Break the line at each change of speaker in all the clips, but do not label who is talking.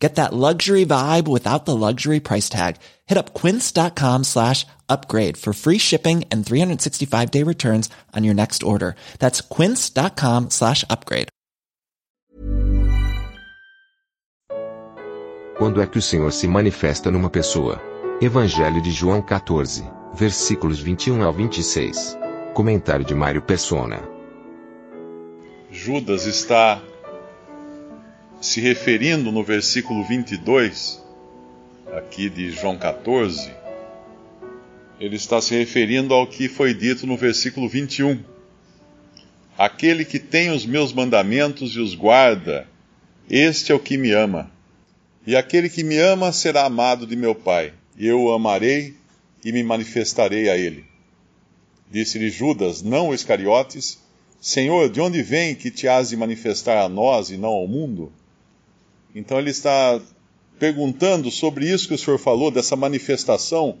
Get that luxury vibe without the luxury price tag. Hit up quince.com slash upgrade for free shipping and 365 day returns on your next order. That's quince.com slash upgrade.
Quando é que o Senhor se manifesta numa pessoa? Evangelho de João 14, versículos 21 ao 26. Comentário de Mário Persona.
Judas está se referindo no versículo 22, aqui de João 14, ele está se referindo ao que foi dito no versículo 21. Aquele que tem os meus mandamentos e os guarda, este é o que me ama. E aquele que me ama será amado de meu Pai, eu o amarei e me manifestarei a ele. Disse-lhe Judas, não Iscariotes, Senhor, de onde vem que te has de manifestar a nós e não ao mundo? Então ele está perguntando sobre isso que o Senhor falou, dessa manifestação,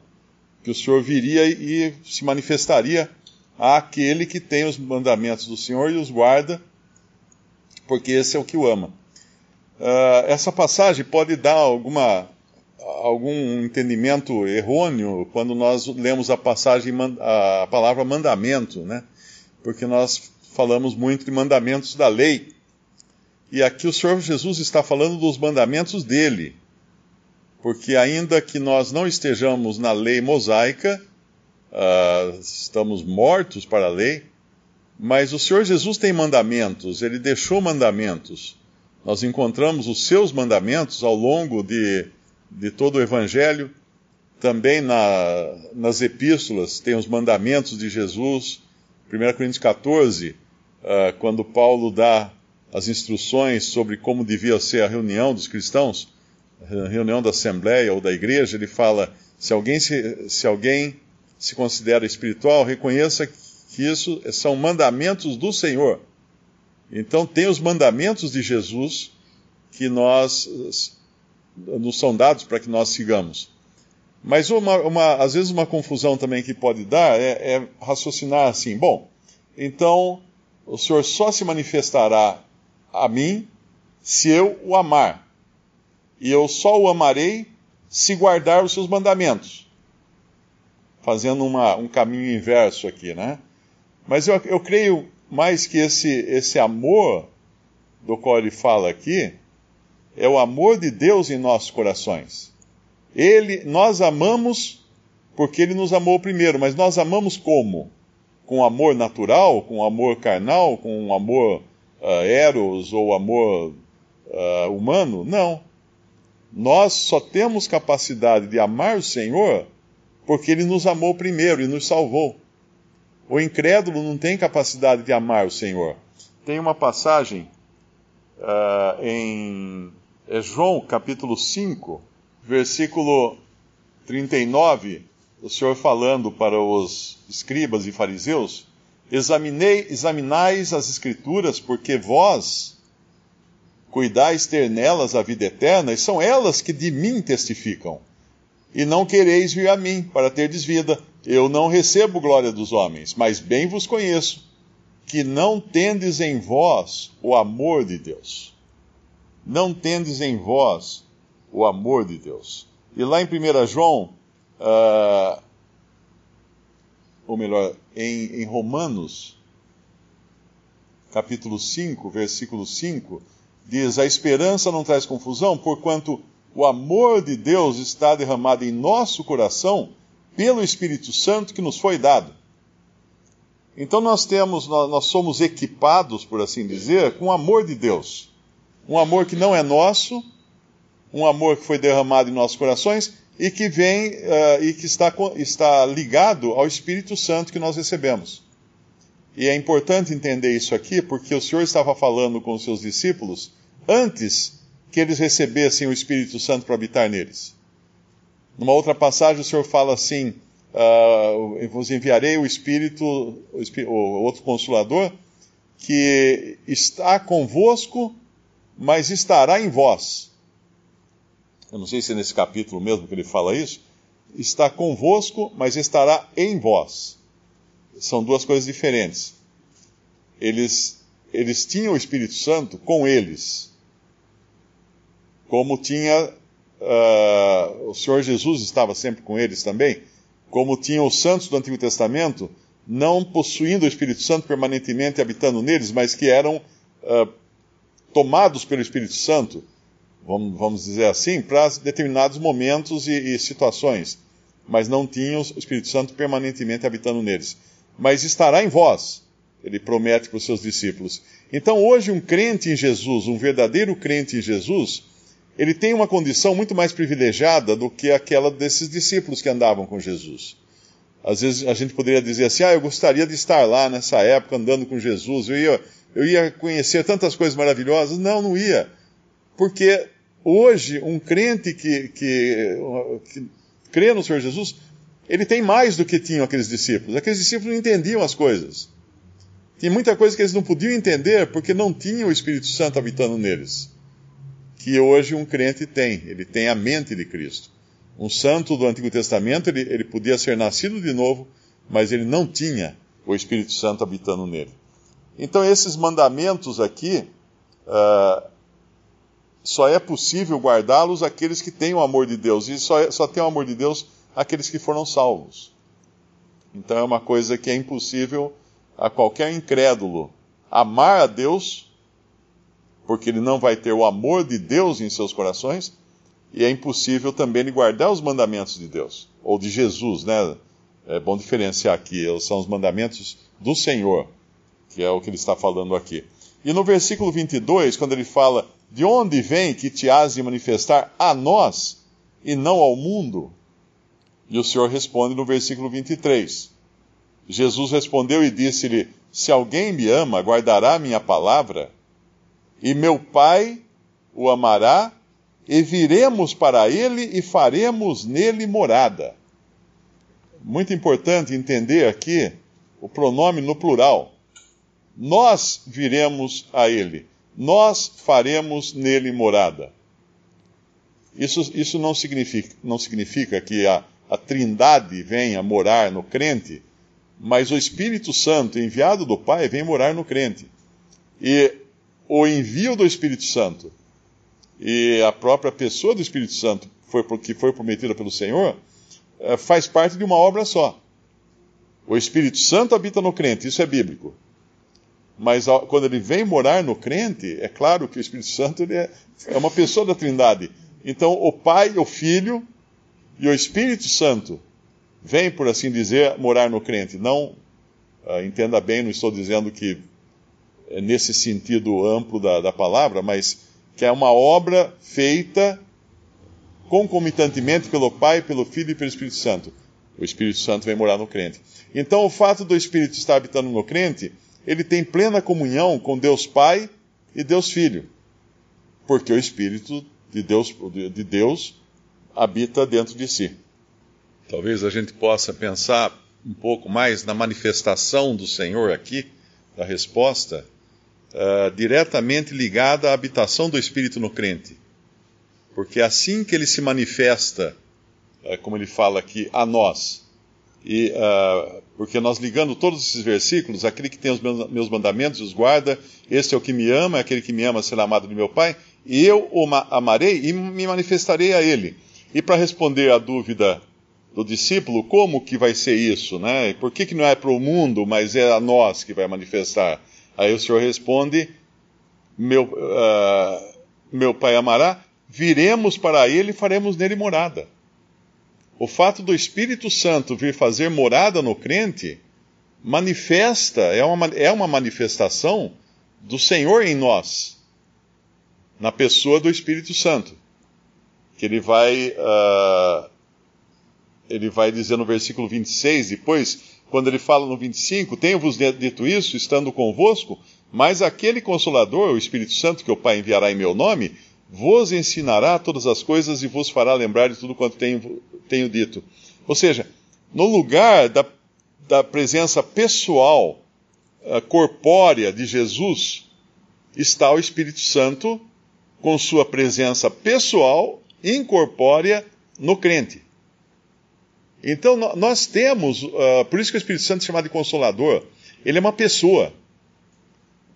que o Senhor viria e se manifestaria àquele que tem os mandamentos do Senhor e os guarda, porque esse é o que o ama. Uh, essa passagem pode dar alguma, algum entendimento errôneo quando nós lemos a passagem, a palavra mandamento, né? Porque nós falamos muito de mandamentos da lei. E aqui o Senhor Jesus está falando dos mandamentos dele. Porque ainda que nós não estejamos na lei mosaica, uh, estamos mortos para a lei, mas o Senhor Jesus tem mandamentos, ele deixou mandamentos. Nós encontramos os seus mandamentos ao longo de, de todo o Evangelho. Também na, nas epístolas tem os mandamentos de Jesus. 1 Coríntios 14, uh, quando Paulo dá as instruções sobre como devia ser a reunião dos cristãos, a reunião da assembleia ou da igreja, ele fala: se alguém se, se alguém se considera espiritual, reconheça que isso são mandamentos do Senhor. Então tem os mandamentos de Jesus que nós nos são dados para que nós sigamos. Mas uma, uma, às vezes uma confusão também que pode dar é, é raciocinar assim: bom, então o Senhor só se manifestará a mim se eu o amar. E eu só o amarei se guardar os seus mandamentos. Fazendo uma, um caminho inverso aqui, né? Mas eu, eu creio mais que esse, esse amor do qual ele fala aqui é o amor de Deus em nossos corações. Ele, nós amamos porque ele nos amou primeiro, mas nós amamos como? Com amor natural, com amor carnal, com amor uh, eros ou amor uh, humano. Não. Nós só temos capacidade de amar o Senhor porque Ele nos amou primeiro e nos salvou. O incrédulo não tem capacidade de amar o Senhor. Tem uma passagem uh, em João capítulo 5, versículo 39, o Senhor falando para os escribas e fariseus Examinei, examinais as Escrituras, porque vós cuidais ter nelas a vida eterna, e são elas que de mim testificam. E não quereis vir a mim para terdes vida. Eu não recebo glória dos homens, mas bem vos conheço, que não tendes em vós o amor de Deus. Não tendes em vós o amor de Deus. E lá em 1 João, uh, ou melhor, em, em Romanos, capítulo 5, versículo 5, diz: A esperança não traz confusão, porquanto o amor de Deus está derramado em nosso coração pelo Espírito Santo que nos foi dado. Então nós temos, nós somos equipados, por assim dizer, com o amor de Deus. Um amor que não é nosso, um amor que foi derramado em nossos corações e que vem uh, e que está, está ligado ao Espírito Santo que nós recebemos. E é importante entender isso aqui, porque o Senhor estava falando com os seus discípulos antes que eles recebessem o Espírito Santo para habitar neles. Numa outra passagem, o Senhor fala assim: uh, vos enviarei o Espírito, o, o outro Consolador, que está convosco, mas estará em vós. Eu não sei se é nesse capítulo mesmo que ele fala isso. Está convosco, mas estará em vós. São duas coisas diferentes. Eles, eles tinham o Espírito Santo com eles, como tinha uh, o Senhor Jesus estava sempre com eles também, como tinham os santos do Antigo Testamento, não possuindo o Espírito Santo permanentemente habitando neles, mas que eram uh, tomados pelo Espírito Santo, vamos, vamos dizer assim, para determinados momentos e, e situações, mas não tinham o Espírito Santo permanentemente habitando neles. Mas estará em vós, ele promete para os seus discípulos. Então, hoje, um crente em Jesus, um verdadeiro crente em Jesus, ele tem uma condição muito mais privilegiada do que aquela desses discípulos que andavam com Jesus. Às vezes a gente poderia dizer assim: ah, eu gostaria de estar lá nessa época andando com Jesus, eu ia, eu ia conhecer tantas coisas maravilhosas. Não, não ia. Porque hoje, um crente que, que, que crê no Senhor Jesus, ele tem mais do que tinham aqueles discípulos. Aqueles discípulos não entendiam as coisas. Tinha muita coisa que eles não podiam entender porque não tinham o Espírito Santo habitando neles. Que hoje um crente tem. Ele tem a mente de Cristo um santo do Antigo Testamento, ele, ele podia ser nascido de novo, mas ele não tinha o Espírito Santo habitando nele. Então, esses mandamentos aqui, uh, só é possível guardá-los aqueles que têm o amor de Deus, e só, é, só tem o amor de Deus aqueles que foram salvos. Então, é uma coisa que é impossível a qualquer incrédulo amar a Deus, porque ele não vai ter o amor de Deus em seus corações, e é impossível também ele guardar os mandamentos de Deus, ou de Jesus, né? É bom diferenciar aqui, são os mandamentos do Senhor, que é o que ele está falando aqui. E no versículo 22, quando ele fala, de onde vem que te has de manifestar a nós e não ao mundo? E o Senhor responde no versículo 23. Jesus respondeu e disse-lhe: Se alguém me ama, guardará minha palavra, e meu Pai o amará, e viremos para ele e faremos nele morada. Muito importante entender aqui o pronome no plural. Nós viremos a ele, nós faremos nele morada. Isso, isso não, significa, não significa que a, a trindade venha morar no crente, mas o Espírito Santo, enviado do Pai, vem morar no crente. E o envio do Espírito Santo e a própria pessoa do Espírito Santo foi, que foi prometida pelo Senhor, eh, faz parte de uma obra só. O Espírito Santo habita no crente, isso é bíblico. Mas quando ele vem morar no crente, é claro que o Espírito Santo é, é uma pessoa da Trindade. Então, o Pai, o Filho e o Espírito Santo vêm, por assim dizer, morar no crente. Não, uh, entenda bem, não estou dizendo que é nesse sentido amplo da, da palavra, mas que é uma obra feita concomitantemente pelo Pai, pelo Filho e pelo Espírito Santo. O Espírito Santo vem morar no crente. Então, o fato do Espírito estar habitando no crente, ele tem plena comunhão com Deus Pai e Deus Filho. Porque o Espírito de Deus, de Deus habita dentro de si. Talvez a gente possa pensar um pouco mais na manifestação do Senhor aqui, da resposta, uh, diretamente ligada à habitação do Espírito no crente. Porque assim que ele se manifesta, uh, como ele fala aqui, a nós. E, uh, porque nós ligando todos esses versículos, aquele que tem os meus mandamentos os guarda, este é o que me ama, é aquele que me ama será amado de meu Pai, e eu o amarei e me manifestarei a ele. E para responder à dúvida do discípulo, como que vai ser isso, né? Por que, que não é para o mundo, mas é a nós que vai manifestar? Aí o Senhor responde: Meu, uh, meu pai amará, viremos para ele e faremos nele morada. O fato do Espírito Santo vir fazer morada no crente manifesta, é uma, é uma manifestação do Senhor em nós, na pessoa do Espírito Santo. Que ele vai, uh, ele vai dizer no versículo 26, depois, quando ele fala no 25, tenho-vos dito isso, estando convosco, mas aquele Consolador, o Espírito Santo, que o Pai enviará em meu nome, vos ensinará todas as coisas e vos fará lembrar de tudo quanto tenho, tenho dito. Ou seja, no lugar da, da presença pessoal uh, corpórea de Jesus está o Espírito Santo com sua presença pessoal, incorpórea no crente. Então nós temos, uh, por isso que o Espírito Santo é chamado de Consolador, ele é uma pessoa.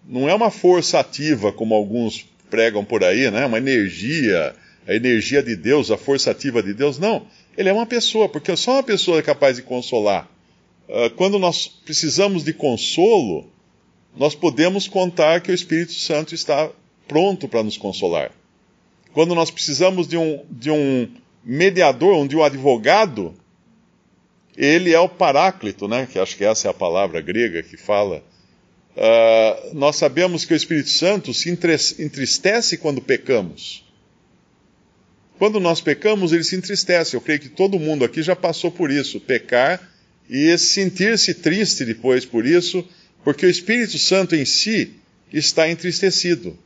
Não é uma força ativa, como alguns pregam por aí, né? uma energia, a energia de Deus, a força ativa de Deus. Não, ele é uma pessoa, porque só uma pessoa é capaz de consolar. Uh, quando nós precisamos de consolo, nós podemos contar que o Espírito Santo está pronto para nos consolar. Quando nós precisamos de um, de um mediador, de um advogado, ele é o paráclito, né? Que acho que essa é a palavra grega que fala. Uh, nós sabemos que o Espírito Santo se entristece quando pecamos. Quando nós pecamos, ele se entristece. Eu creio que todo mundo aqui já passou por isso, pecar e sentir-se triste depois por isso, porque o Espírito Santo em si está entristecido.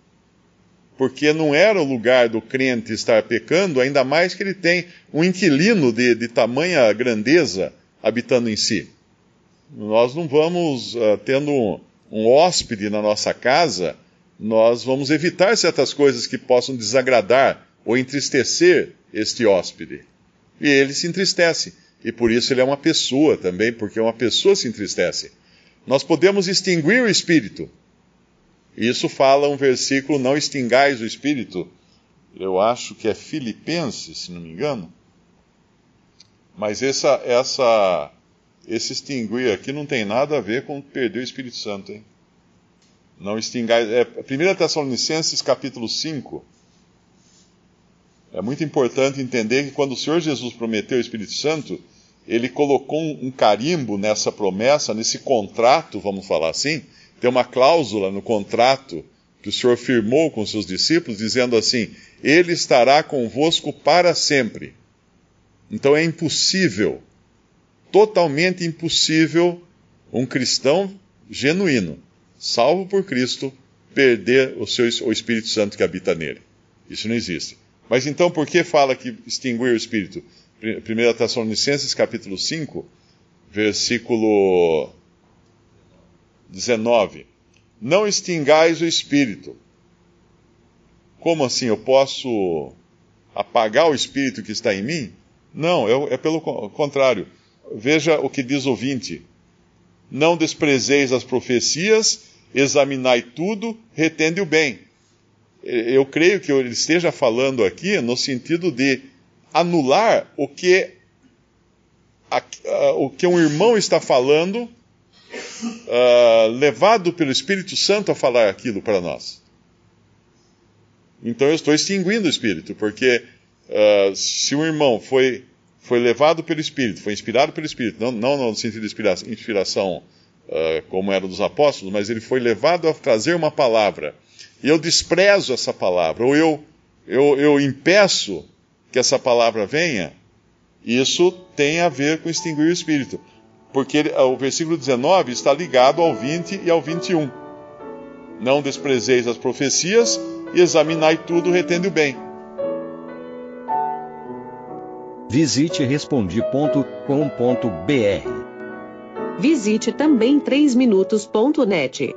Porque não era o lugar do crente estar pecando, ainda mais que ele tem um inquilino de, de tamanha grandeza habitando em si. Nós não vamos, uh, tendo um, um hóspede na nossa casa, nós vamos evitar certas coisas que possam desagradar ou entristecer este hóspede. E ele se entristece. E por isso ele é uma pessoa também, porque uma pessoa se entristece. Nós podemos extinguir o espírito. Isso fala um versículo: não extingais o espírito. Eu acho que é Filipenses, se não me engano. Mas essa, essa, esse extinguir aqui não tem nada a ver com perder o Espírito Santo, hein? Não extingais. É, 1 Tessalonicenses capítulo 5. É muito importante entender que quando o Senhor Jesus prometeu o Espírito Santo, ele colocou um, carimbo nessa promessa, nesse contrato, vamos falar assim. Tem uma cláusula no contrato que o Senhor firmou com seus discípulos, dizendo assim: Ele estará convosco para sempre. Então é impossível, totalmente impossível, um cristão genuíno, salvo por Cristo, perder o, seu, o Espírito Santo que habita nele. Isso não existe. Mas então por que fala que extinguir o Espírito? 1 Tessalonicenses capítulo 5, versículo 19. Não extingais o Espírito. Como assim? Eu posso apagar o Espírito que está em mim? Não, é, é pelo contrário. Veja o que diz o 20. Não desprezeis as profecias, examinai tudo, retende o bem. Eu creio que ele esteja falando aqui no sentido de anular o que, a, a, o que um irmão está falando, uh, levado pelo Espírito Santo a falar aquilo para nós. Então eu estou extinguindo o Espírito, porque uh, se um irmão foi, foi levado pelo Espírito, foi inspirado pelo Espírito, não, não no sentido de inspiração, inspiração uh, como era dos apóstolos, mas ele foi levado a trazer uma palavra, e eu desprezo essa palavra, ou eu, eu, eu impeço que essa palavra venha, isso tem a ver com extinguir o Espírito. Porque o versículo 19 está ligado ao 20 e ao 21. Não desprezeis as profecias e examinai tudo, retende o bem.
Visite respondi.com.br.
Visite também 3minutos.net.